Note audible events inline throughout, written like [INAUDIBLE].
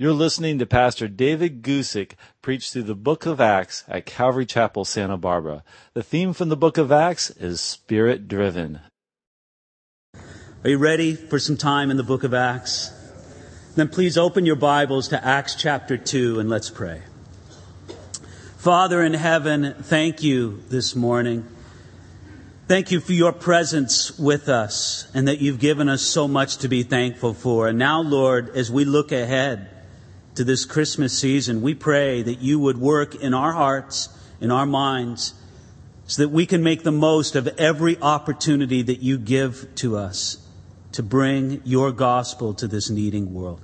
You're listening to Pastor David Guzik preach through the book of Acts at Calvary Chapel, Santa Barbara. The theme from the book of Acts is Spirit Driven. Are you ready for some time in the book of Acts? Then please open your Bibles to Acts chapter 2 and let's pray. Father in heaven, thank you this morning. Thank you for your presence with us and that you've given us so much to be thankful for. And now, Lord, as we look ahead, to this Christmas season, we pray that you would work in our hearts, in our minds, so that we can make the most of every opportunity that you give to us to bring your gospel to this needing world.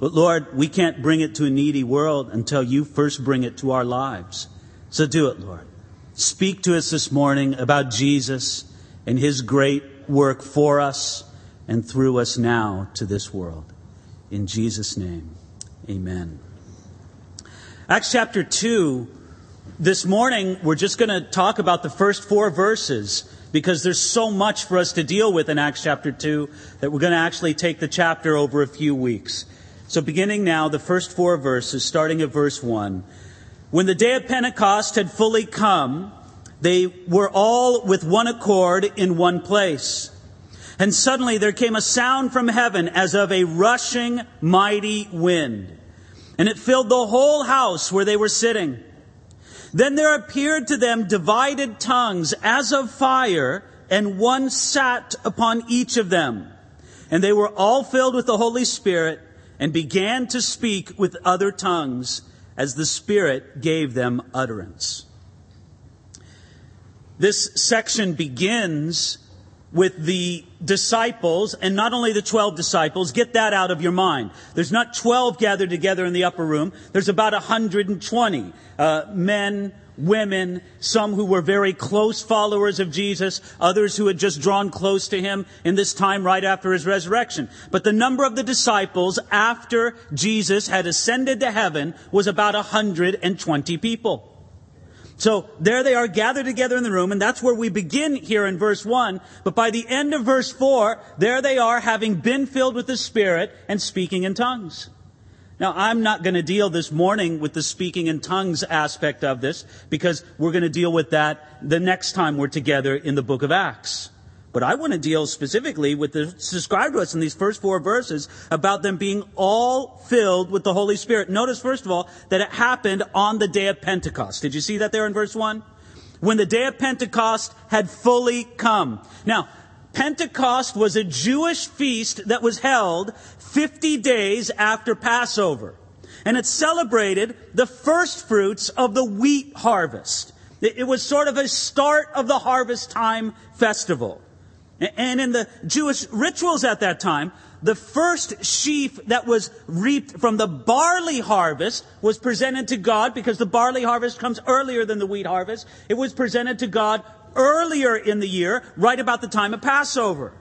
But Lord, we can't bring it to a needy world until you first bring it to our lives. So do it, Lord. Speak to us this morning about Jesus and his great work for us and through us now to this world. In Jesus' name. Amen. Acts chapter 2. This morning, we're just going to talk about the first four verses because there's so much for us to deal with in Acts chapter 2 that we're going to actually take the chapter over a few weeks. So, beginning now, the first four verses, starting at verse 1. When the day of Pentecost had fully come, they were all with one accord in one place. And suddenly there came a sound from heaven as of a rushing mighty wind and it filled the whole house where they were sitting. Then there appeared to them divided tongues as of fire, and one sat upon each of them. And they were all filled with the Holy Spirit and began to speak with other tongues as the Spirit gave them utterance. This section begins with the disciples, and not only the 12 disciples, get that out of your mind. There's not 12 gathered together in the upper room. There's about 120 uh, men, women, some who were very close followers of Jesus, others who had just drawn close to him in this time right after his resurrection. But the number of the disciples after Jesus had ascended to heaven was about 120 people. So there they are gathered together in the room, and that's where we begin here in verse 1. But by the end of verse 4, there they are having been filled with the Spirit and speaking in tongues. Now, I'm not going to deal this morning with the speaking in tongues aspect of this because we're going to deal with that the next time we're together in the book of Acts. But I want to deal specifically with the described to us in these first four verses about them being all filled with the Holy Spirit. Notice, first of all, that it happened on the day of Pentecost. Did you see that there in verse 1? When the day of Pentecost had fully come. Now, Pentecost was a Jewish feast that was held 50 days after Passover. And it celebrated the first fruits of the wheat harvest. It was sort of a start of the harvest time festival. And in the Jewish rituals at that time, the first sheaf that was reaped from the barley harvest was presented to God because the barley harvest comes earlier than the wheat harvest. It was presented to God earlier in the year, right about the time of Passover.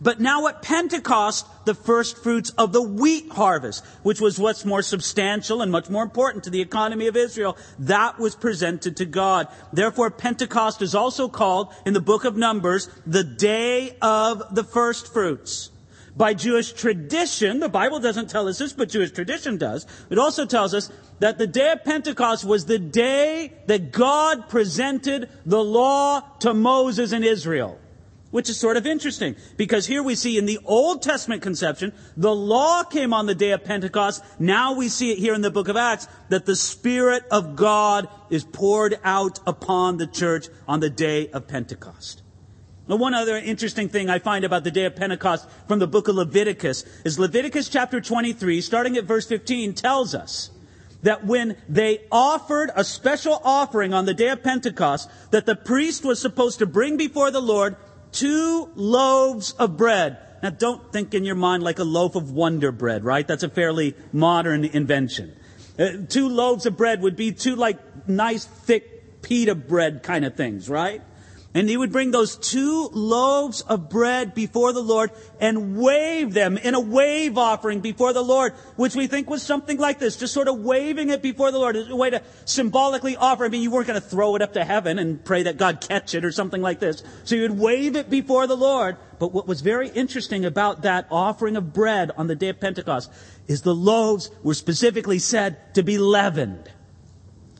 But now at Pentecost, the first fruits of the wheat harvest, which was what's more substantial and much more important to the economy of Israel, that was presented to God. Therefore, Pentecost is also called in the book of Numbers the day of the first fruits. By Jewish tradition, the Bible doesn't tell us this, but Jewish tradition does. It also tells us that the day of Pentecost was the day that God presented the law to Moses and Israel which is sort of interesting because here we see in the Old Testament conception, the law came on the day of Pentecost. Now we see it here in the book of Acts that the Spirit of God is poured out upon the church on the day of Pentecost. Now, one other interesting thing I find about the day of Pentecost from the book of Leviticus is Leviticus chapter 23, starting at verse 15, tells us that when they offered a special offering on the day of Pentecost, that the priest was supposed to bring before the Lord two loaves of bread. Now, don't think in your mind like a loaf of Wonder Bread, right? That's a fairly modern invention. Uh, two loaves of bread would be two like nice thick pita bread kind of things, right? And he would bring those two loaves of bread before the Lord and wave them in a wave offering before the Lord, which we think was something like this, just sort of waving it before the Lord as a way to symbolically offer. I mean, you weren't going to throw it up to heaven and pray that God catch it or something like this. So you would wave it before the Lord. But what was very interesting about that offering of bread on the day of Pentecost is the loaves were specifically said to be leavened,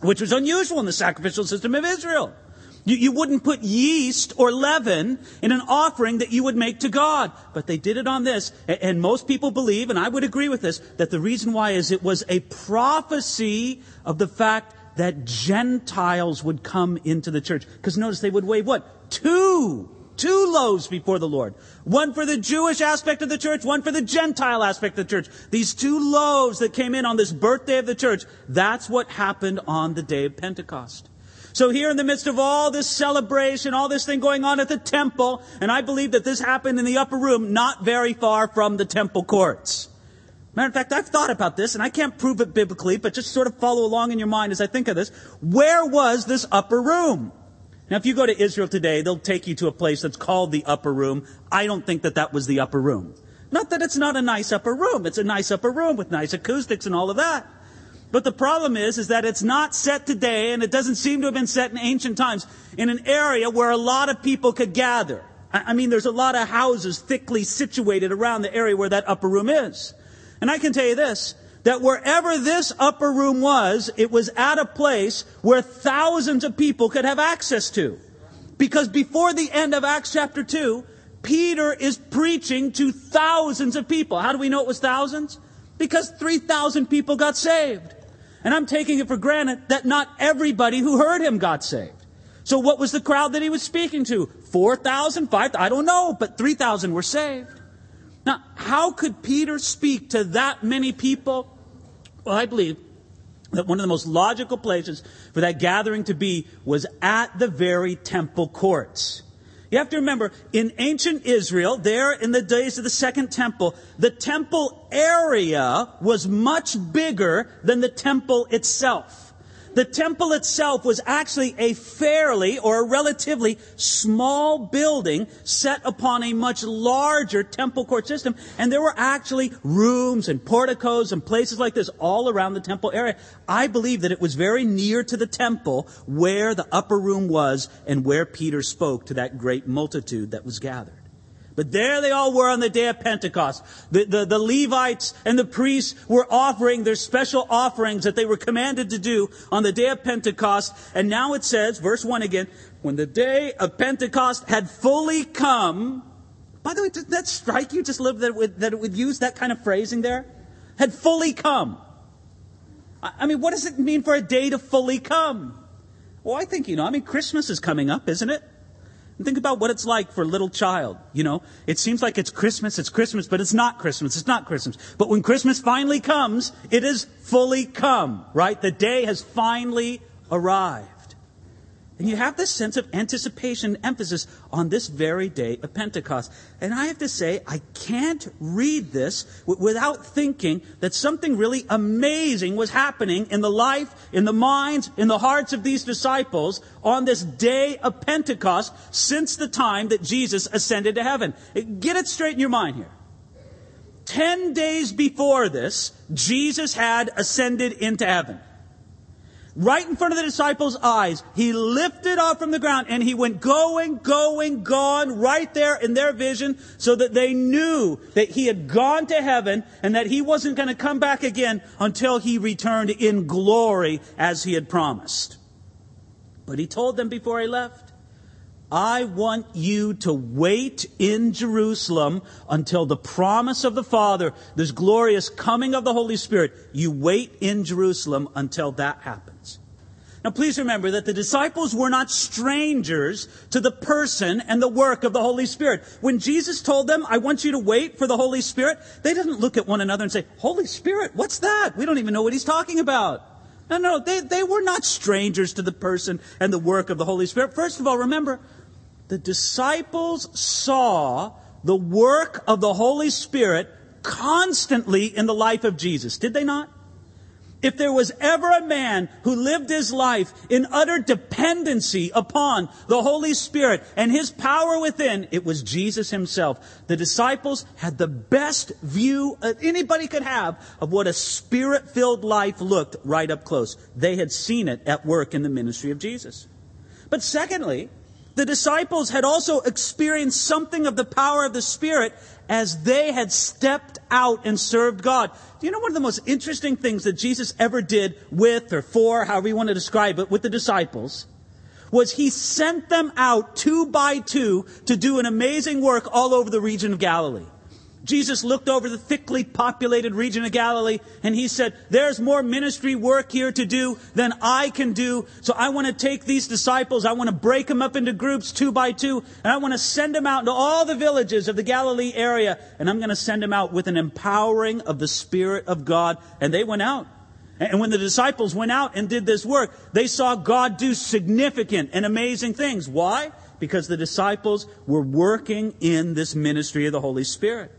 which was unusual in the sacrificial system of Israel. You, you wouldn't put yeast or leaven in an offering that you would make to God. But they did it on this. And most people believe, and I would agree with this, that the reason why is it was a prophecy of the fact that Gentiles would come into the church. Because notice they would wave what? Two two loaves before the Lord. One for the Jewish aspect of the church, one for the Gentile aspect of the church. These two loaves that came in on this birthday of the church, that's what happened on the day of Pentecost. So here in the midst of all this celebration, all this thing going on at the temple, and I believe that this happened in the upper room, not very far from the temple courts. Matter of fact, I've thought about this, and I can't prove it biblically, but just sort of follow along in your mind as I think of this. Where was this upper room? Now, if you go to Israel today, they'll take you to a place that's called the upper room. I don't think that that was the upper room. Not that it's not a nice upper room. It's a nice upper room with nice acoustics and all of that. But the problem is, is that it's not set today, and it doesn't seem to have been set in ancient times, in an area where a lot of people could gather. I mean, there's a lot of houses thickly situated around the area where that upper room is. And I can tell you this, that wherever this upper room was, it was at a place where thousands of people could have access to. Because before the end of Acts chapter 2, Peter is preaching to thousands of people. How do we know it was thousands? Because 3,000 people got saved. And I'm taking it for granted that not everybody who heard him got saved. So what was the crowd that he was speaking to? 4,000, 5,000? I don't know, but 3,000 were saved. Now, how could Peter speak to that many people? Well, I believe that one of the most logical places for that gathering to be was at the very temple courts. You have to remember, in ancient Israel, there in the days of the second temple, the temple area was much bigger than the temple itself. The temple itself was actually a fairly or a relatively small building set upon a much larger temple court system. And there were actually rooms and porticos and places like this all around the temple area. I believe that it was very near to the temple where the upper room was and where Peter spoke to that great multitude that was gathered. But there they all were on the day of Pentecost. The, the, the, Levites and the priests were offering their special offerings that they were commanded to do on the day of Pentecost. And now it says, verse 1 again, when the day of Pentecost had fully come, by the way, did that strike you just a little that would, that it would use that kind of phrasing there? Had fully come. I mean, what does it mean for a day to fully come? Well, I think, you know, I mean, Christmas is coming up, isn't it? And think about what it's like for a little child. You know, it seems like it's Christmas, it's Christmas, but it's not Christmas, it's not Christmas. But when Christmas finally comes, it is fully come, right? The day has finally arrived. And you have this sense of anticipation, emphasis on this very day of Pentecost. And I have to say, I can't read this w- without thinking that something really amazing was happening in the life, in the minds, in the hearts of these disciples on this day of Pentecost since the time that Jesus ascended to heaven. Get it straight in your mind here. Ten days before this, Jesus had ascended into heaven right in front of the disciples' eyes. He lifted off from the ground and he went going, going, gone right there in their vision so that they knew that he had gone to heaven and that he wasn't going to come back again until he returned in glory as he had promised. But he told them before he left, I want you to wait in Jerusalem until the promise of the Father, this glorious coming of the Holy Spirit, you wait in Jerusalem until that happens. Now please remember that the disciples were not strangers to the person and the work of the Holy Spirit. When Jesus told them, I want you to wait for the Holy Spirit, they didn't look at one another and say, Holy Spirit, what's that? We don't even know what he's talking about. No, no, they, they were not strangers to the person and the work of the Holy Spirit. First of all, remember, the disciples saw the work of the Holy Spirit constantly in the life of Jesus, did they not? If there was ever a man who lived his life in utter dependency upon the Holy Spirit and his power within, it was Jesus himself. The disciples had the best view anybody could have of what a spirit filled life looked right up close. They had seen it at work in the ministry of Jesus. But secondly, the disciples had also experienced something of the power of the Spirit as they had stepped out and served God. Do you know one of the most interesting things that Jesus ever did with or for, however you want to describe it, with the disciples? Was he sent them out two by two to do an amazing work all over the region of Galilee. Jesus looked over the thickly populated region of Galilee and he said, There's more ministry work here to do than I can do. So I want to take these disciples, I want to break them up into groups two by two, and I want to send them out into all the villages of the Galilee area, and I'm going to send them out with an empowering of the Spirit of God. And they went out. And when the disciples went out and did this work, they saw God do significant and amazing things. Why? Because the disciples were working in this ministry of the Holy Spirit.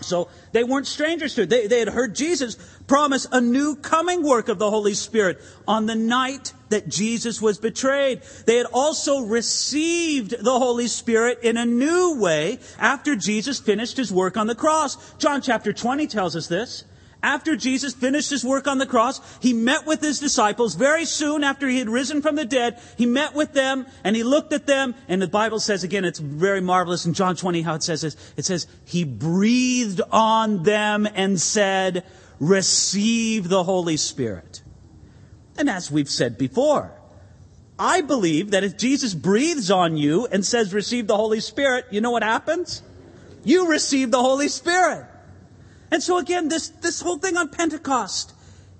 So they weren't strangers to it. They, they had heard Jesus promise a new coming work of the Holy Spirit on the night that Jesus was betrayed. They had also received the Holy Spirit in a new way after Jesus finished his work on the cross. John chapter 20 tells us this after Jesus finished his work on the cross, he met with his disciples very soon after he had risen from the dead. He met with them and he looked at them. And the Bible says again, it's very marvelous in John 20 how it says this. It says, he breathed on them and said, receive the Holy Spirit. And as we've said before, I believe that if Jesus breathes on you and says, receive the Holy Spirit, you know what happens? You receive the Holy Spirit. And so again, this, this whole thing on Pentecost,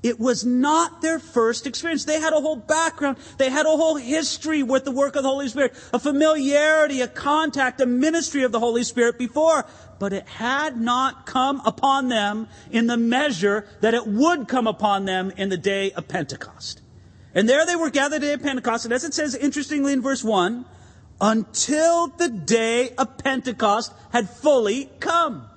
it was not their first experience. They had a whole background. They had a whole history with the work of the Holy Spirit, a familiarity, a contact, a ministry of the Holy Spirit before. But it had not come upon them in the measure that it would come upon them in the day of Pentecost. And there they were gathered at Pentecost. And as it says interestingly in verse 1, until the day of Pentecost had fully come.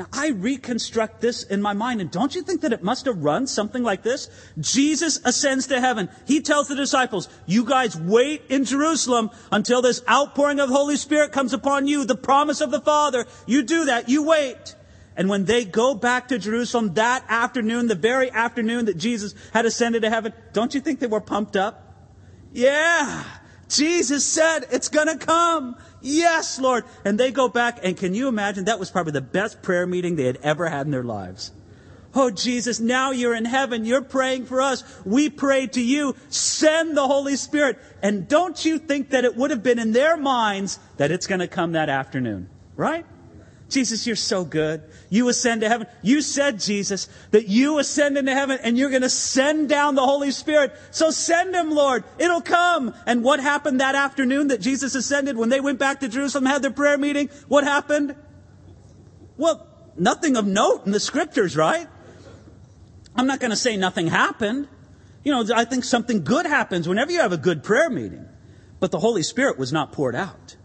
Now, I reconstruct this in my mind, and don't you think that it must have run something like this? Jesus ascends to heaven. He tells the disciples, You guys wait in Jerusalem until this outpouring of the Holy Spirit comes upon you, the promise of the Father. You do that, you wait. And when they go back to Jerusalem that afternoon, the very afternoon that Jesus had ascended to heaven, don't you think they were pumped up? Yeah, Jesus said it's gonna come. Yes, Lord. And they go back, and can you imagine? That was probably the best prayer meeting they had ever had in their lives. Oh, Jesus, now you're in heaven. You're praying for us. We pray to you. Send the Holy Spirit. And don't you think that it would have been in their minds that it's going to come that afternoon? Right? Jesus, you're so good. You ascend to heaven. You said, Jesus, that you ascend into heaven and you're going to send down the Holy Spirit. So send him, Lord. It'll come. And what happened that afternoon that Jesus ascended when they went back to Jerusalem, had their prayer meeting? What happened? Well, nothing of note in the scriptures, right? I'm not going to say nothing happened. You know, I think something good happens whenever you have a good prayer meeting. But the Holy Spirit was not poured out.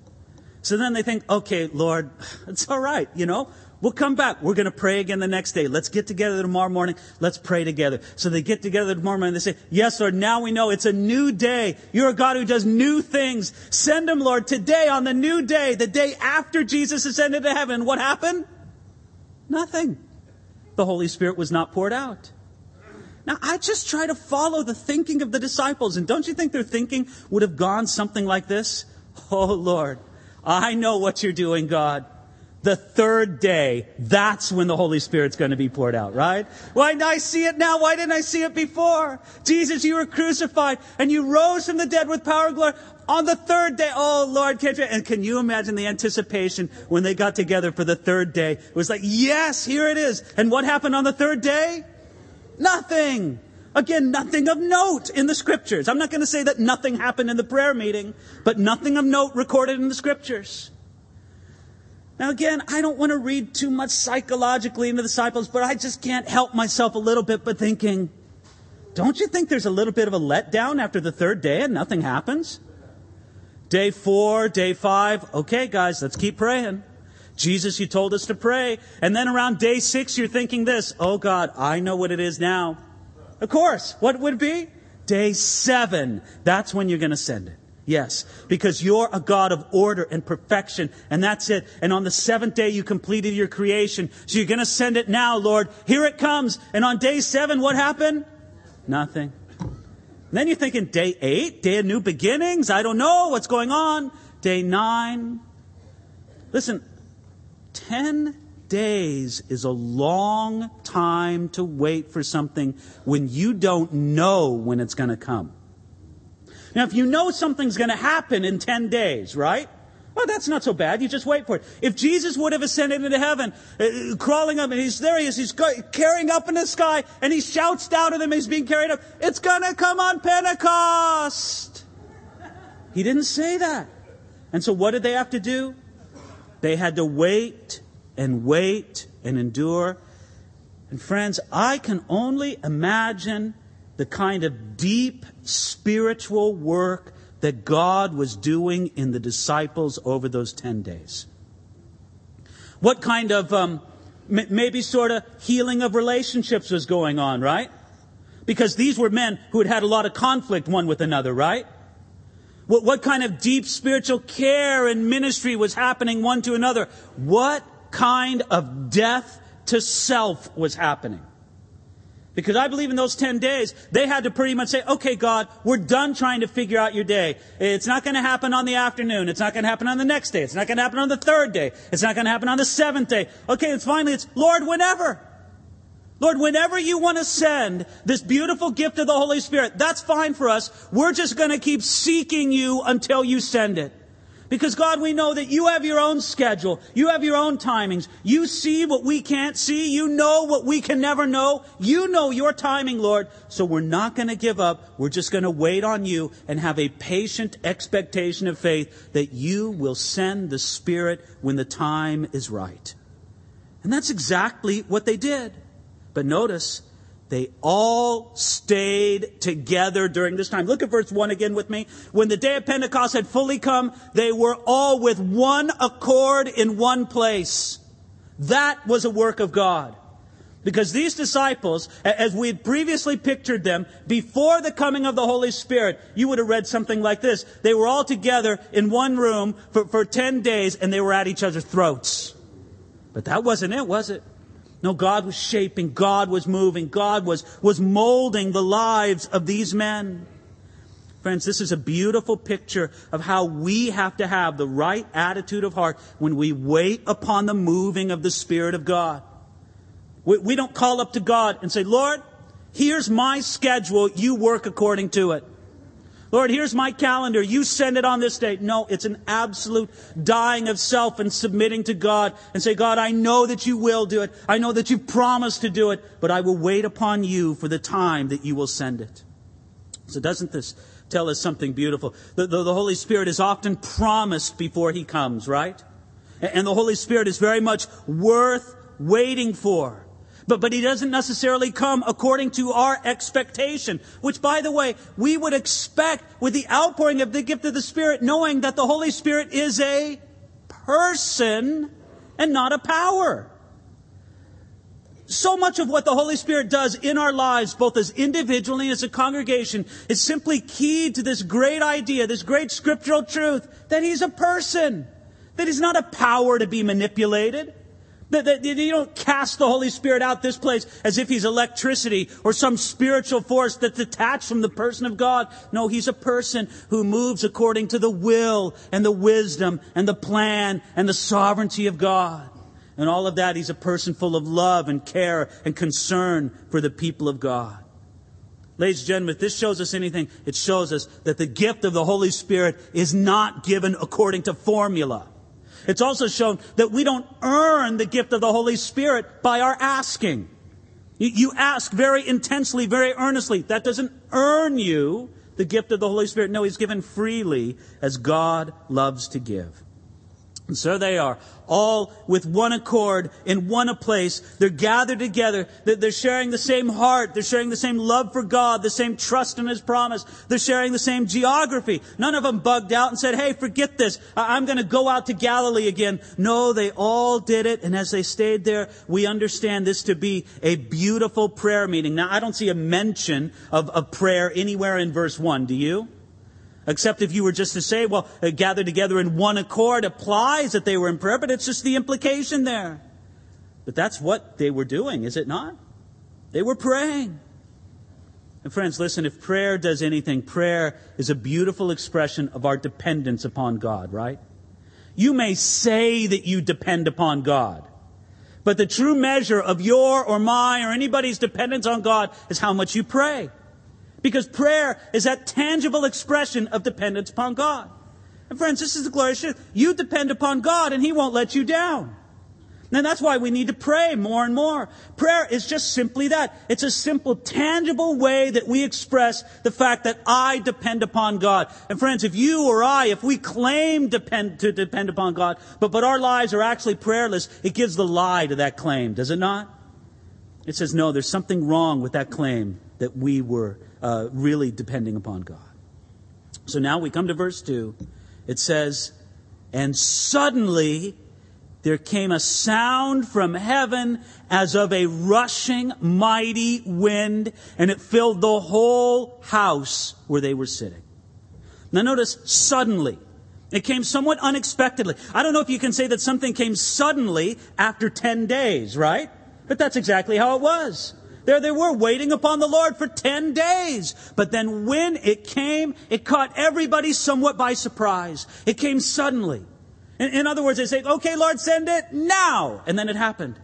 So then they think, okay, Lord, [LAUGHS] it's all right, you know. We'll come back. We're going to pray again the next day. Let's get together tomorrow morning. Let's pray together. So they get together tomorrow morning. And they say, yes, Lord, now we know it's a new day. You're a God who does new things. Send them, Lord, today on the new day, the day after Jesus ascended to heaven. What happened? Nothing. The Holy Spirit was not poured out. Now, I just try to follow the thinking of the disciples. And don't you think their thinking would have gone something like this? Oh, Lord, I know what you're doing, God. The third day, that's when the Holy Spirit's going to be poured out, right? Why didn't I see it now? Why didn't I see it before? Jesus, you were crucified and you rose from the dead with power and glory on the third day. Oh Lord, can't you? And can you imagine the anticipation when they got together for the third day? It was like, yes, here it is. And what happened on the third day? Nothing. Again, nothing of note in the scriptures. I'm not going to say that nothing happened in the prayer meeting, but nothing of note recorded in the scriptures. Now again, I don't want to read too much psychologically into the disciples, but I just can't help myself a little bit but thinking, don't you think there's a little bit of a letdown after the third day and nothing happens? Day four, day five, okay guys, let's keep praying. Jesus, you told us to pray. And then around day six, you're thinking this, oh God, I know what it is now. Of course. What would be? Day seven. That's when you're going to send it. Yes, because you're a God of order and perfection, and that's it. And on the seventh day, you completed your creation. So you're going to send it now, Lord. Here it comes. And on day seven, what happened? Nothing. And then you're thinking, day eight, day of new beginnings. I don't know what's going on. Day nine. Listen, 10 days is a long time to wait for something when you don't know when it's going to come. Now, if you know something's going to happen in 10 days, right? Well, that's not so bad. You just wait for it. If Jesus would have ascended into heaven, uh, crawling up, and he's there, he is, he's carrying up in the sky, and he shouts down to them, he's being carried up, it's going to come on Pentecost. He didn't say that. And so what did they have to do? They had to wait and wait and endure. And friends, I can only imagine the kind of deep spiritual work that God was doing in the disciples over those 10 days. What kind of, um, maybe sort of healing of relationships was going on, right? Because these were men who had had a lot of conflict one with another, right? What, what kind of deep spiritual care and ministry was happening one to another? What kind of death to self was happening? Because I believe in those 10 days, they had to pretty much say, okay, God, we're done trying to figure out your day. It's not going to happen on the afternoon. It's not going to happen on the next day. It's not going to happen on the third day. It's not going to happen on the seventh day. Okay, it's finally, it's Lord, whenever. Lord, whenever you want to send this beautiful gift of the Holy Spirit, that's fine for us. We're just going to keep seeking you until you send it. Because God, we know that you have your own schedule. You have your own timings. You see what we can't see. You know what we can never know. You know your timing, Lord. So we're not going to give up. We're just going to wait on you and have a patient expectation of faith that you will send the Spirit when the time is right. And that's exactly what they did. But notice, they all stayed together during this time. Look at verse 1 again with me. When the day of Pentecost had fully come, they were all with one accord in one place. That was a work of God. Because these disciples, as we had previously pictured them, before the coming of the Holy Spirit, you would have read something like this. They were all together in one room for, for 10 days and they were at each other's throats. But that wasn't it, was it? No, God was shaping, God was moving, God was, was molding the lives of these men. Friends, this is a beautiful picture of how we have to have the right attitude of heart when we wait upon the moving of the Spirit of God. We, we don't call up to God and say, Lord, here's my schedule, you work according to it. Lord, here's my calendar. You send it on this date. No, it's an absolute dying of self and submitting to God and say, God, I know that you will do it. I know that you promised to do it, but I will wait upon you for the time that you will send it. So doesn't this tell us something beautiful? The, the, the Holy Spirit is often promised before he comes, right? And the Holy Spirit is very much worth waiting for. But, but he doesn't necessarily come according to our expectation, which by the way, we would expect with the outpouring of the gift of the Spirit, knowing that the Holy Spirit is a person and not a power. So much of what the Holy Spirit does in our lives, both as individually and as a congregation, is simply keyed to this great idea, this great scriptural truth, that He's a person, that He's not a power to be manipulated. That, you don't cast the Holy Spirit out this place as if he's electricity or some spiritual force that's detached from the person of God. No, he's a person who moves according to the will and the wisdom and the plan and the sovereignty of God. And all of that, he's a person full of love and care and concern for the people of God. Ladies and gentlemen, if this shows us anything, it shows us that the gift of the Holy Spirit is not given according to formula. It's also shown that we don't earn the gift of the Holy Spirit by our asking. You ask very intensely, very earnestly. That doesn't earn you the gift of the Holy Spirit. No, He's given freely as God loves to give. And so they are, all with one accord, in one place. They're gathered together. They're sharing the same heart. They're sharing the same love for God, the same trust in His promise. They're sharing the same geography. None of them bugged out and said, hey, forget this. I'm going to go out to Galilee again. No, they all did it. And as they stayed there, we understand this to be a beautiful prayer meeting. Now, I don't see a mention of, of prayer anywhere in verse 1. Do you? Except if you were just to say, well, uh, gathered together in one accord applies that they were in prayer, but it's just the implication there. But that's what they were doing, is it not? They were praying. And friends, listen, if prayer does anything, prayer is a beautiful expression of our dependence upon God, right? You may say that you depend upon God, but the true measure of your or my or anybody's dependence on God is how much you pray. Because prayer is that tangible expression of dependence upon God. And friends, this is the glorious truth. You depend upon God and He won't let you down. And that's why we need to pray more and more. Prayer is just simply that. It's a simple, tangible way that we express the fact that I depend upon God. And friends, if you or I, if we claim depend, to depend upon God, but, but our lives are actually prayerless, it gives the lie to that claim, does it not? It says, no, there's something wrong with that claim that we were uh, really depending upon God. So now we come to verse 2. It says, And suddenly there came a sound from heaven as of a rushing mighty wind, and it filled the whole house where they were sitting. Now notice, suddenly. It came somewhat unexpectedly. I don't know if you can say that something came suddenly after 10 days, right? But that's exactly how it was. There they were waiting upon the Lord for 10 days. But then when it came, it caught everybody somewhat by surprise. It came suddenly. In, in other words, they say, okay, Lord, send it now. And then it happened.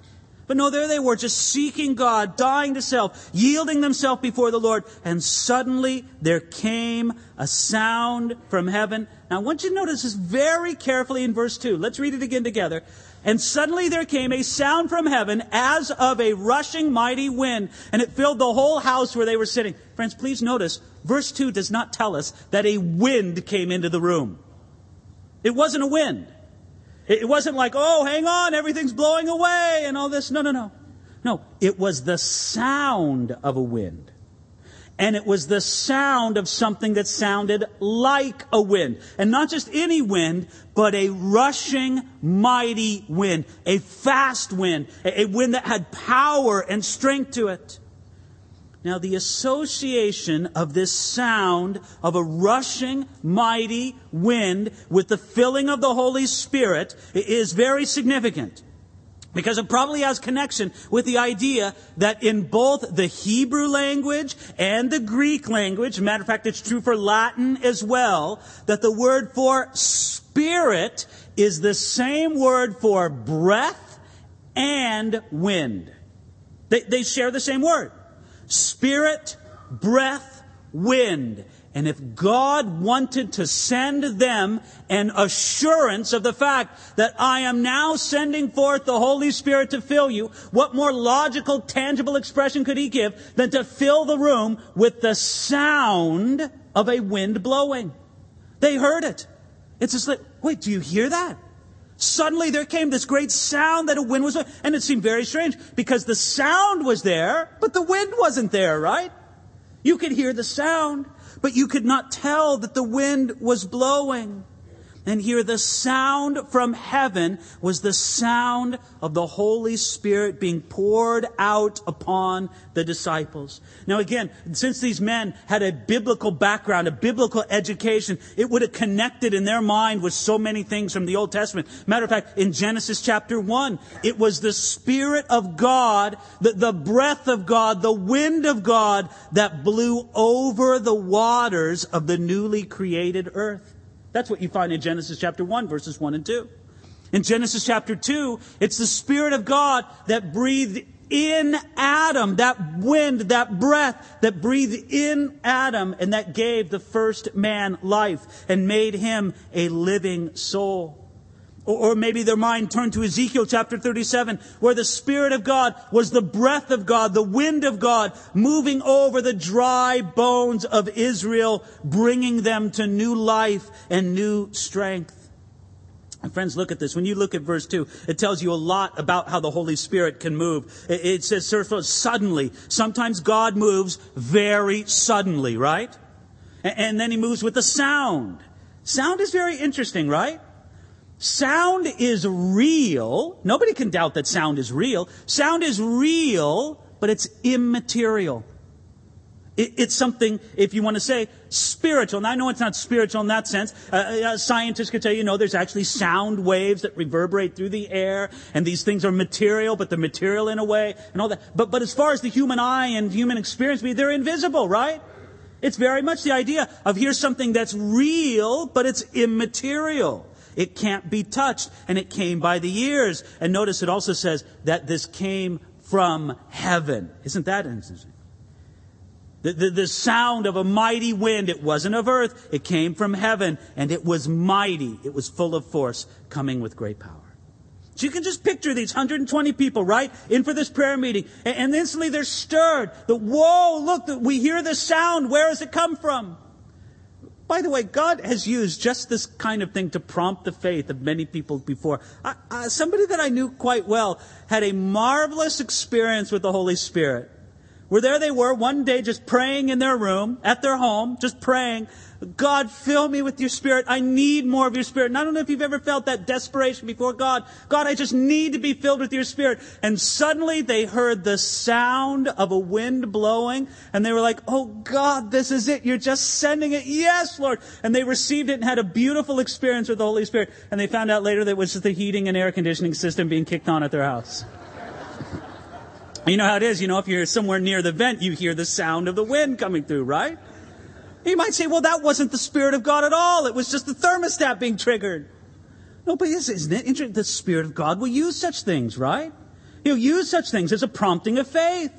But no, there they were, just seeking God, dying to self, yielding themselves before the Lord. And suddenly there came a sound from heaven. Now, I want you to notice this very carefully in verse 2. Let's read it again together. And suddenly there came a sound from heaven as of a rushing mighty wind, and it filled the whole house where they were sitting. Friends, please notice, verse 2 does not tell us that a wind came into the room. It wasn't a wind. It wasn't like, oh, hang on, everything's blowing away and all this. No, no, no. No, it was the sound of a wind and it was the sound of something that sounded like a wind. And not just any wind, but a rushing, mighty wind, a fast wind, a wind that had power and strength to it. Now, the association of this sound of a rushing, mighty wind with the filling of the Holy Spirit is very significant. Because it probably has connection with the idea that in both the Hebrew language and the Greek language, matter of fact, it's true for Latin as well, that the word for spirit is the same word for breath and wind. They, they share the same word. Spirit, breath, wind. And if God wanted to send them an assurance of the fact that I am now sending forth the Holy Spirit to fill you, what more logical, tangible expression could He give than to fill the room with the sound of a wind blowing? They heard it. It's just like, wait, do you hear that? Suddenly there came this great sound that a wind was, and it seemed very strange because the sound was there, but the wind wasn't there, right? You could hear the sound, but you could not tell that the wind was blowing. And here the sound from heaven was the sound of the Holy Spirit being poured out upon the disciples. Now again, since these men had a biblical background, a biblical education, it would have connected in their mind with so many things from the Old Testament. Matter of fact, in Genesis chapter 1, it was the Spirit of God, the, the breath of God, the wind of God that blew over the waters of the newly created earth. That's what you find in Genesis chapter 1, verses 1 and 2. In Genesis chapter 2, it's the Spirit of God that breathed in Adam, that wind, that breath that breathed in Adam and that gave the first man life and made him a living soul. Or, maybe their mind turned to Ezekiel chapter 37, where the Spirit of God was the breath of God, the wind of God, moving over the dry bones of Israel, bringing them to new life and new strength. And friends, look at this. When you look at verse 2, it tells you a lot about how the Holy Spirit can move. It, says, suddenly. Sometimes God moves very suddenly, right? And then he moves with a sound. Sound is very interesting, right? Sound is real. Nobody can doubt that sound is real. Sound is real, but it's immaterial. It, it's something, if you want to say, spiritual. And I know it's not spiritual in that sense. Uh, uh, scientists could tell you, no, there's actually sound waves that reverberate through the air, and these things are material, but they're material in a way, and all that. But, but as far as the human eye and human experience, they're invisible, right? It's very much the idea of here's something that's real, but it's immaterial. It can't be touched, and it came by the ears. And notice it also says that this came from heaven. Isn't that interesting? The, the, the, sound of a mighty wind, it wasn't of earth, it came from heaven, and it was mighty. It was full of force, coming with great power. So you can just picture these 120 people, right, in for this prayer meeting, and, and instantly they're stirred. The whoa, look, we hear the sound. Where has it come from? By the way, God has used just this kind of thing to prompt the faith of many people before. I, I, somebody that I knew quite well had a marvelous experience with the Holy Spirit where there they were one day just praying in their room, at their home, just praying. God, fill me with your spirit. I need more of your spirit. And I don't know if you've ever felt that desperation before God. God, I just need to be filled with your spirit. And suddenly they heard the sound of a wind blowing and they were like, Oh God, this is it. You're just sending it. Yes, Lord. And they received it and had a beautiful experience with the Holy Spirit. And they found out later that it was just the heating and air conditioning system being kicked on at their house. You know how it is, you know, if you're somewhere near the vent, you hear the sound of the wind coming through, right? You might say, well, that wasn't the Spirit of God at all. It was just the thermostat being triggered. No, but isn't it interesting? The Spirit of God will use such things, right? He'll use such things as a prompting of faith.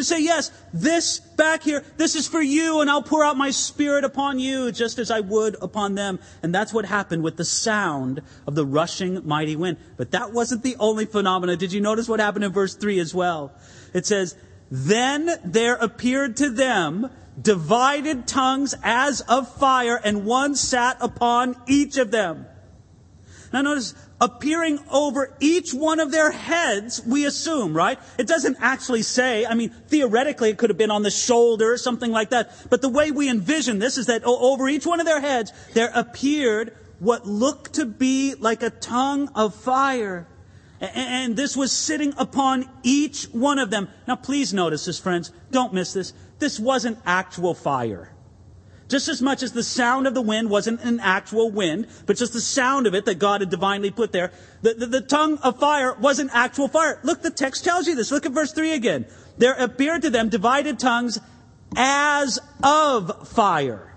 To say, yes, this back here, this is for you, and I'll pour out my spirit upon you, just as I would upon them. And that's what happened with the sound of the rushing mighty wind. But that wasn't the only phenomenon. Did you notice what happened in verse 3 as well? It says, Then there appeared to them divided tongues as of fire, and one sat upon each of them. Now notice, appearing over each one of their heads, we assume, right? It doesn't actually say, I mean, theoretically it could have been on the shoulder, or something like that. But the way we envision this is that over each one of their heads, there appeared what looked to be like a tongue of fire. And this was sitting upon each one of them. Now please notice this, friends. Don't miss this. This wasn't actual fire. Just as much as the sound of the wind wasn't an actual wind, but just the sound of it that God had divinely put there, the, the, the tongue of fire wasn't actual fire. Look, the text tells you this. Look at verse 3 again. There appeared to them divided tongues as of fire.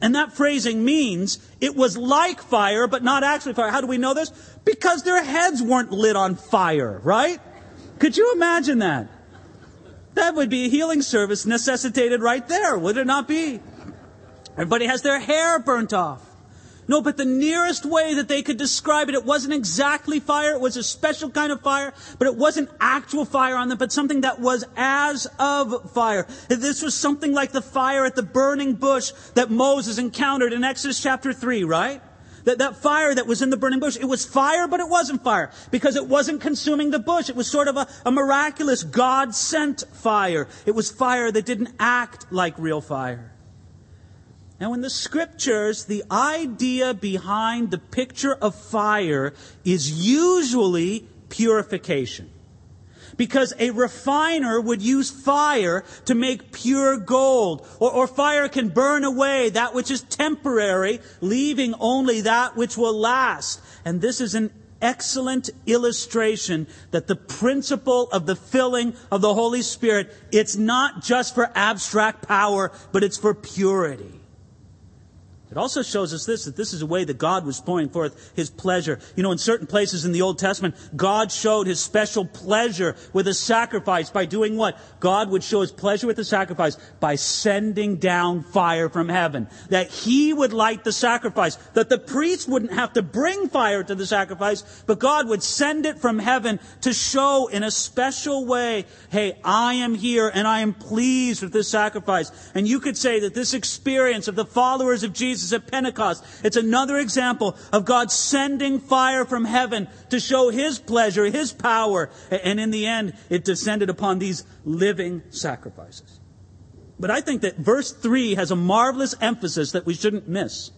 And that phrasing means it was like fire, but not actually fire. How do we know this? Because their heads weren't lit on fire, right? Could you imagine that? That would be a healing service necessitated right there, would it not be? Everybody has their hair burnt off. No, but the nearest way that they could describe it, it wasn't exactly fire. It was a special kind of fire, but it wasn't actual fire on them, but something that was as of fire. This was something like the fire at the burning bush that Moses encountered in Exodus chapter 3, right? That, that fire that was in the burning bush, it was fire, but it wasn't fire because it wasn't consuming the bush. It was sort of a, a miraculous God sent fire. It was fire that didn't act like real fire. Now, in the scriptures, the idea behind the picture of fire is usually purification. Because a refiner would use fire to make pure gold. Or, or, fire can burn away that which is temporary, leaving only that which will last. And this is an excellent illustration that the principle of the filling of the Holy Spirit, it's not just for abstract power, but it's for purity. It also shows us this, that this is a way that God was pouring forth His pleasure. You know, in certain places in the Old Testament, God showed His special pleasure with a sacrifice by doing what? God would show His pleasure with the sacrifice by sending down fire from heaven. That He would light the sacrifice. That the priest wouldn't have to bring fire to the sacrifice, but God would send it from heaven to show in a special way, hey, I am here and I am pleased with this sacrifice. And you could say that this experience of the followers of Jesus Jesus at Pentecost. It's another example of God sending fire from heaven to show His pleasure, His power. And in the end, it descended upon these living sacrifices. But I think that verse 3 has a marvelous emphasis that we shouldn't miss.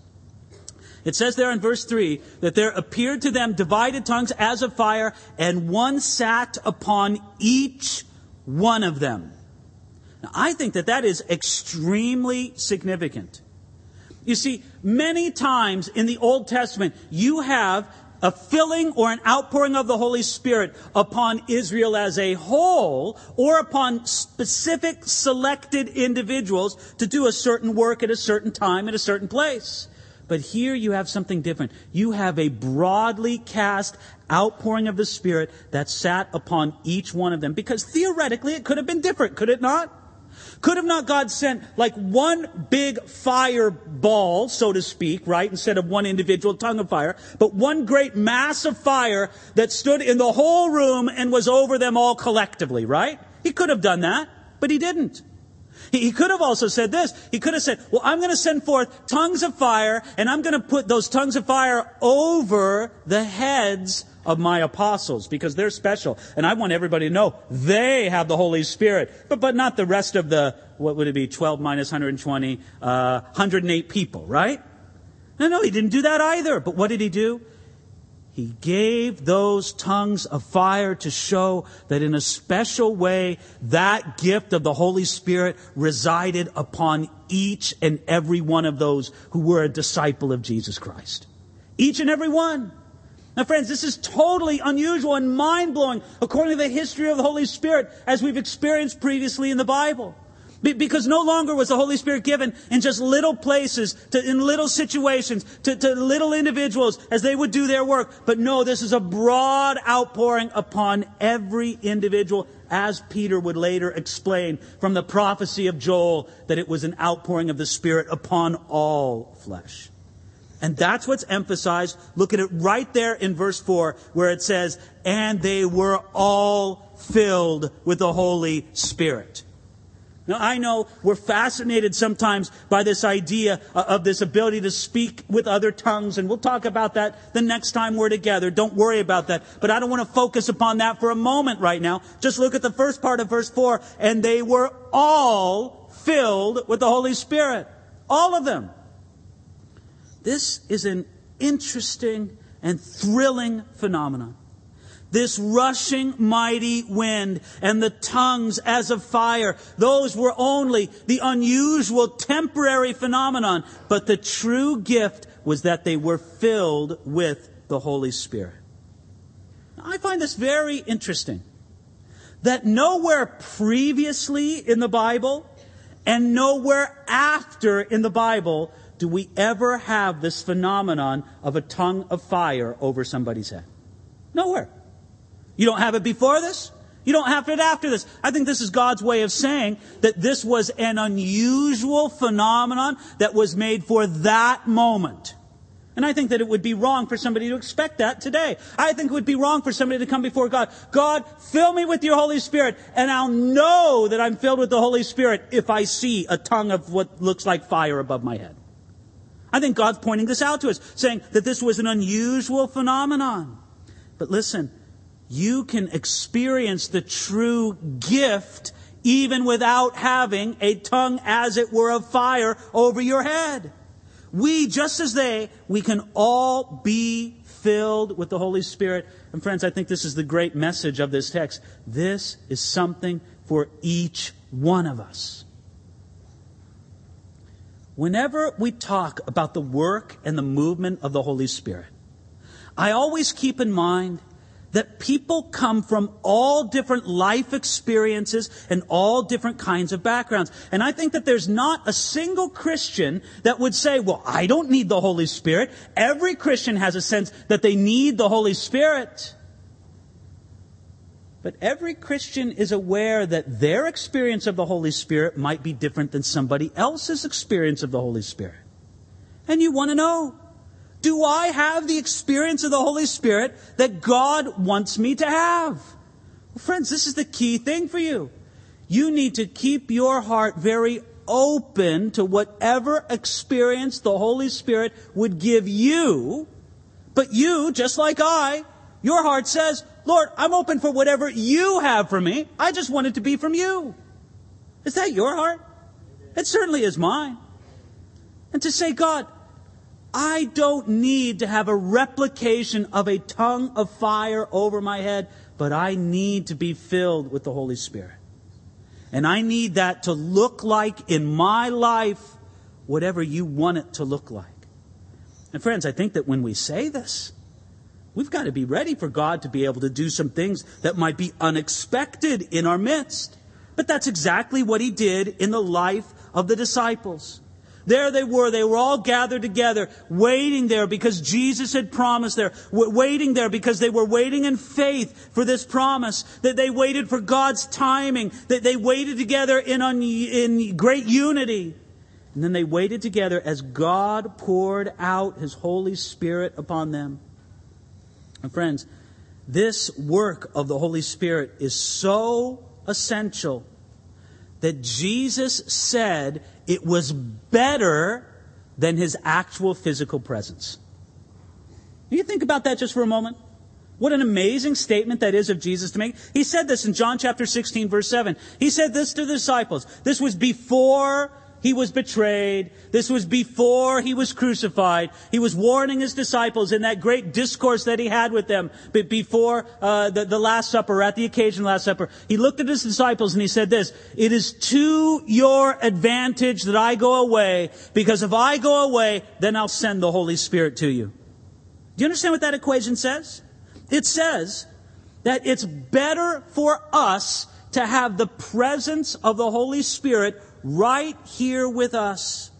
It says there in verse 3 that there appeared to them divided tongues as of fire, and one sat upon each one of them. Now, I think that that is extremely significant. You see, many times in the Old Testament, you have a filling or an outpouring of the Holy Spirit upon Israel as a whole or upon specific selected individuals to do a certain work at a certain time at a certain place. But here you have something different. You have a broadly cast outpouring of the Spirit that sat upon each one of them. Because theoretically it could have been different, could it not? Could have not God sent like one big fireball, so to speak, right, instead of one individual tongue of fire, but one great mass of fire that stood in the whole room and was over them all collectively, right? He could have done that, but he didn't. He, could have also said this. He could have said, well, I'm going to send forth tongues of fire and I'm going to put those tongues of fire over the heads of my apostles because they're special. And I want everybody to know they have the Holy Spirit, but, but not the rest of the, what would it be, 12 minus 120, uh, 108 people, right? No, no, he didn't do that either. But what did he do? He gave those tongues of fire to show that in a special way, that gift of the Holy Spirit resided upon each and every one of those who were a disciple of Jesus Christ. Each and every one. Now, friends, this is totally unusual and mind blowing according to the history of the Holy Spirit as we've experienced previously in the Bible. Because no longer was the Holy Spirit given in just little places, to, in little situations, to, to little individuals as they would do their work. But no, this is a broad outpouring upon every individual, as Peter would later explain from the prophecy of Joel, that it was an outpouring of the Spirit upon all flesh. And that's what's emphasized. Look at it right there in verse 4 where it says, and they were all filled with the Holy Spirit. Now, I know we're fascinated sometimes by this idea of this ability to speak with other tongues, and we'll talk about that the next time we're together. Don't worry about that. But I don't want to focus upon that for a moment right now. Just look at the first part of verse 4. And they were all filled with the Holy Spirit. All of them. This is an interesting and thrilling phenomenon this rushing mighty wind and the tongues as of fire, those were only the unusual temporary phenomenon, but the true gift was that they were filled with the Holy Spirit. I find this very interesting. That nowhere previously in the Bible and nowhere after in the Bible do we ever have this phenomenon of a tongue of fire over somebody's head. Nowhere. You don't have it before this? You don't have it after this. I think this is God's way of saying that this was an unusual phenomenon that was made for that moment. And I think that it would be wrong for somebody to expect that today. I think it would be wrong for somebody to come before God. God, fill me with your Holy Spirit, and I'll know that I'm filled with the Holy Spirit if I see a tongue of what looks like fire above my head. I think God's pointing this out to us, saying that this was an unusual phenomenon. But listen, you can experience the true gift even without having a tongue as it were of fire over your head. We, just as they, we can all be filled with the Holy Spirit. And friends, I think this is the great message of this text. This is something for each one of us. Whenever we talk about the work and the movement of the Holy Spirit, I always keep in mind that people come from all different life experiences and all different kinds of backgrounds. And I think that there's not a single Christian that would say, well, I don't need the Holy Spirit. Every Christian has a sense that they need the Holy Spirit. But every Christian is aware that their experience of the Holy Spirit might be different than somebody else's experience of the Holy Spirit. And you want to know, do I have the experience of the Holy Spirit that God wants me to have? Well, friends, this is the key thing for you. You need to keep your heart very open to whatever experience the Holy Spirit would give you. But you, just like I, your heart says, Lord, I'm open for whatever you have for me. I just want it to be from you. Is that your heart? It certainly is mine. And to say, God, I don't need to have a replication of a tongue of fire over my head, but I need to be filled with the Holy Spirit. And I need that to look like in my life whatever you want it to look like. And friends, I think that when we say this, we've got to be ready for God to be able to do some things that might be unexpected in our midst. But that's exactly what he did in the life of the disciples. There they were. They were all gathered together, waiting there because Jesus had promised there. Waiting there because they were waiting in faith for this promise. That they waited for God's timing. That they waited together in, in great unity. And then they waited together as God poured out His Holy Spirit upon them. And friends, this work of the Holy Spirit is so essential that Jesus said it was better than his actual physical presence. You think about that just for a moment? What an amazing statement that is of Jesus to make. He said this in John chapter 16 verse 7. He said this to the disciples. This was before he was betrayed. This was before he was crucified. He was warning his disciples in that great discourse that he had with them but before uh, the, the Last Supper, at the occasion of the Last Supper. He looked at his disciples and he said this, It is to your advantage that I go away, because if I go away, then I'll send the Holy Spirit to you. Do you understand what that equation says? It says that it's better for us to have the presence of the Holy Spirit right here with us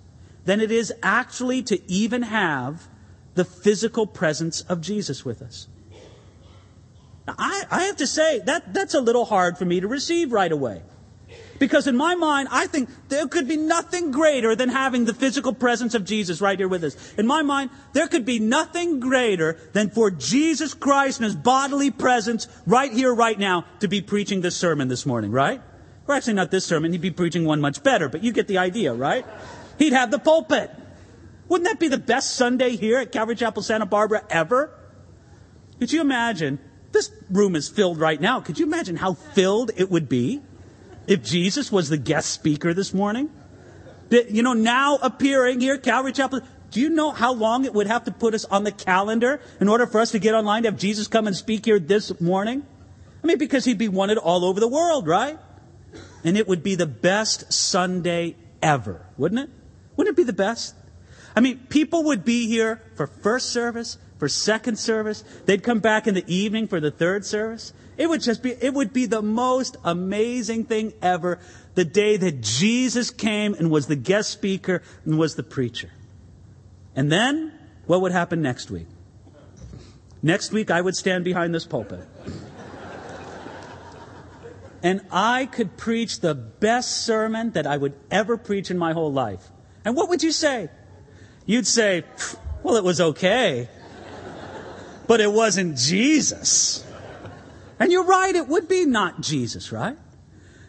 than it is actually to even have the physical presence of Jesus with us. Now, I, I have to say, that, that's a little hard for me to receive right away. Because in my mind, I think there could be nothing greater than having the physical presence of Jesus right here with us. In my mind, there could be nothing greater than for Jesus Christ and His bodily presence right here, right now, to be preaching this sermon this morning, right? Or actually, not this sermon. He'd be preaching one much better, but you get the idea, right? He'd have the pulpit. Wouldn't that be the best Sunday here at Calvary Chapel Santa Barbara ever? Could you imagine? This room is filled right now. Could you imagine how filled it would be if Jesus was the guest speaker this morning? You know, now appearing here, Calvary Chapel. Do you know how long it would have to put us on the calendar in order for us to get online to have Jesus come and speak here this morning? I mean, because he'd be wanted all over the world, right? And it would be the best Sunday ever, wouldn't it? Wouldn't it be the best? I mean, people would be here for first service, for second service. They'd come back in the evening for the third service. It would just be, it would be the most amazing thing ever. The day that Jesus came and was the guest speaker and was the preacher. And then, what would happen next week? Next week, I would stand behind this pulpit and I could preach the best sermon that I would ever preach in my whole life. And what would you say? You'd say, well, it was okay, but it wasn't Jesus. And you're right, it would be not Jesus, right?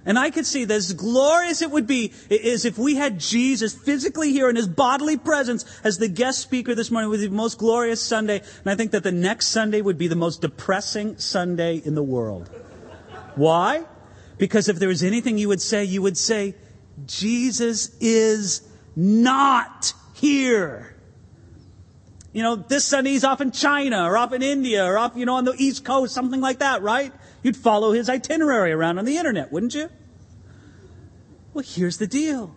And I could see that as glorious it would be is if we had Jesus physically here in his bodily presence as the guest speaker this morning be the most glorious Sunday. And I think that the next Sunday would be the most depressing Sunday in the world. Why? Because if there was anything you would say, you would say, Jesus is not here. You know, this Sunday he's off in China or off in India or off, you know, on the East Coast, something like that, right? You'd follow his itinerary around on the internet, wouldn't you? Well, here's the deal.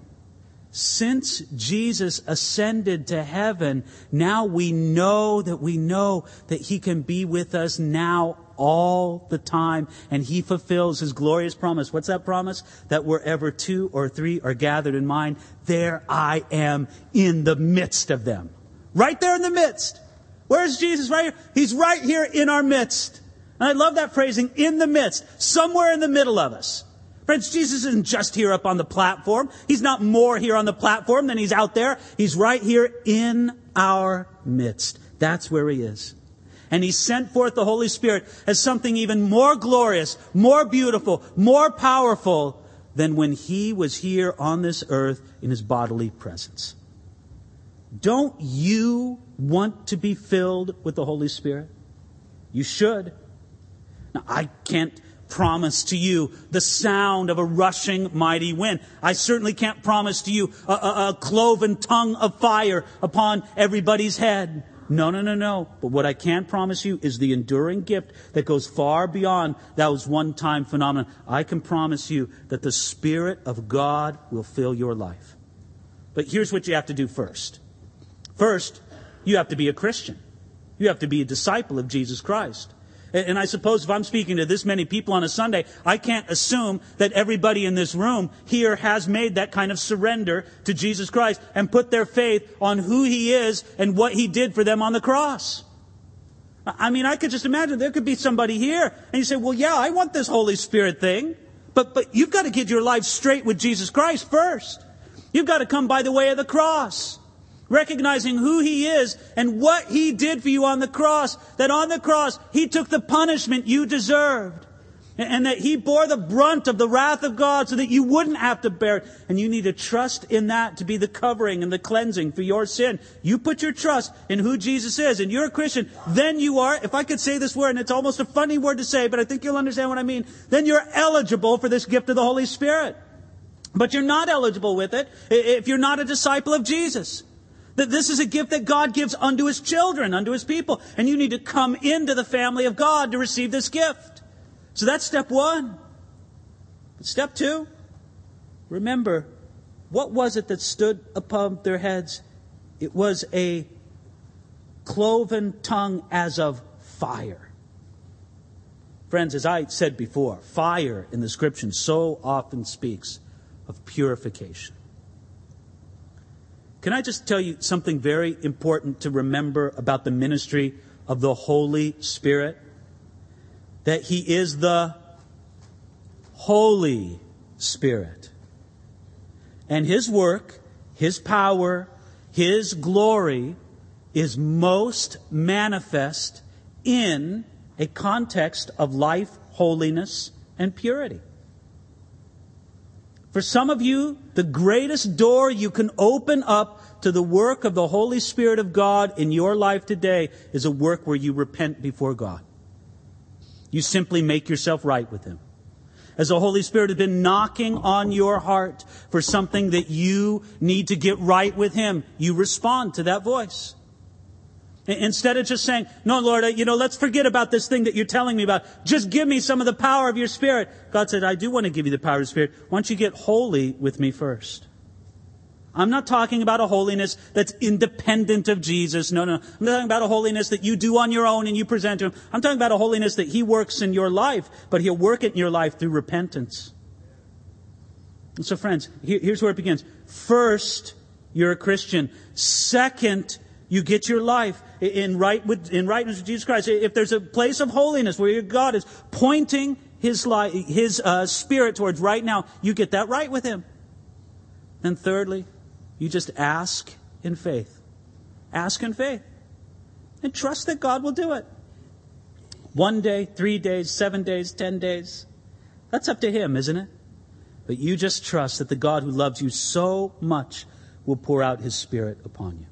Since Jesus ascended to heaven, now we know that we know that he can be with us now all the time, and he fulfills his glorious promise. What's that promise? That wherever two or three are gathered in mine, there I am in the midst of them. Right there in the midst. Where's Jesus? Right here. He's right here in our midst. And I love that phrasing, in the midst, somewhere in the middle of us. Friends, Jesus isn't just here up on the platform. He's not more here on the platform than he's out there. He's right here in our midst. That's where he is and he sent forth the Holy Spirit as something even more glorious, more beautiful, more powerful than when he was here on this earth in his bodily presence. Don't you want to be filled with the Holy Spirit? You should. Now, I can't promise to you the sound of a rushing mighty wind. I certainly can't promise to you a, a, a cloven tongue of fire upon everybody's head. No, no, no, no. But what I can promise you is the enduring gift that goes far beyond those one time phenomena. I can promise you that the Spirit of God will fill your life. But here's what you have to do first. First, you have to be a Christian. You have to be a disciple of Jesus Christ. And I suppose if I'm speaking to this many people on a Sunday, I can't assume that everybody in this room here has made that kind of surrender to Jesus Christ and put their faith on who He is and what He did for them on the cross. I mean, I could just imagine there could be somebody here and you say, well, yeah, I want this Holy Spirit thing, but, but you've got to get your life straight with Jesus Christ first. You've got to come by the way of the cross recognizing who he is and what he did for you on the cross. That on the cross, he took the punishment you deserved. And that he bore the brunt of the wrath of God so that you wouldn't have to bear it. And you need to trust in that to be the covering and the cleansing for your sin. You put your trust in who Jesus is and you're a Christian. Then you are, if I could say this word, and it's almost a funny word to say, but I think you'll understand what I mean. Then you're eligible for this gift of the Holy Spirit. But you're not eligible with it if you're not a disciple of Jesus. That this is a gift that God gives unto his children, unto his people. And you need to come into the family of God to receive this gift. So that's step one. Step two, remember, what was it that stood upon their heads? It was a cloven tongue as of fire. Friends, as I said before, fire in the scripture so often speaks of purification. Can I just tell you something very important to remember about the ministry of the Holy Spirit? That He is the Holy Spirit. And His work, His power, His glory is most manifest in a context of life, holiness, and purity. For some of you, the greatest door you can open up to the work of the Holy Spirit of God in your life today is a work where you repent before God. You simply make yourself right with Him. As the Holy Spirit has been knocking on your heart for something that you need to get right with Him, you respond to that voice. Instead of just saying, no, Lord, uh, you know, let's forget about this thing that you're telling me about. Just give me some of the power of your Spirit. God said, I do want to give you the power of the Spirit. Why don't you get holy with me first? I'm not talking about a holiness that's independent of Jesus. No, no. I'm not talking about a holiness that you do on your own and you present to Him. I'm talking about a holiness that He works in your life, but He'll work it in your life through repentance. And so, friends, here's where it begins. First, you're a Christian. Second, you get your life in right with, in rightness with Jesus Christ. If there's a place of holiness where your God is pointing His life, His uh, Spirit towards right now, you get that right with Him. And thirdly, you just ask in faith. Ask in faith. And trust that God will do it. One day, three days, seven days, ten days. That's up to Him, isn't it? But you just trust that the God who loves you so much will pour out His Spirit upon you.